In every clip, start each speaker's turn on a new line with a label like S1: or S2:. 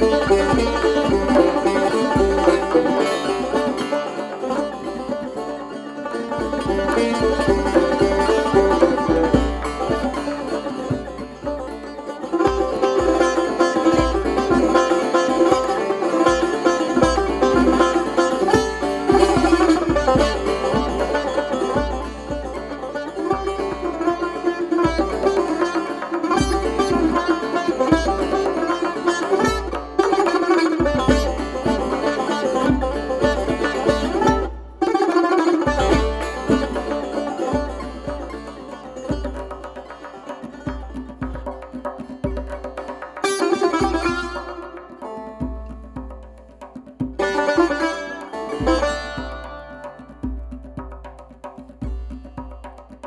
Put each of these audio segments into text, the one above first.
S1: Música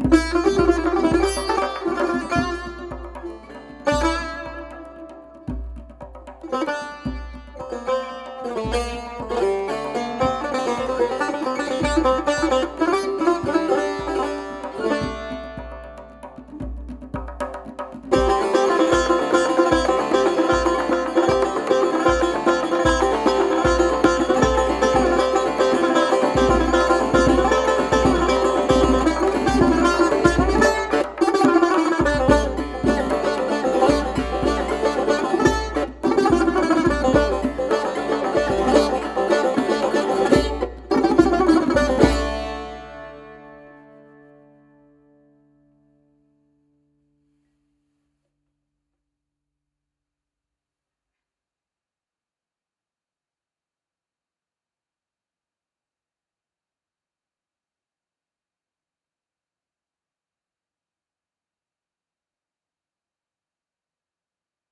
S1: Thank you.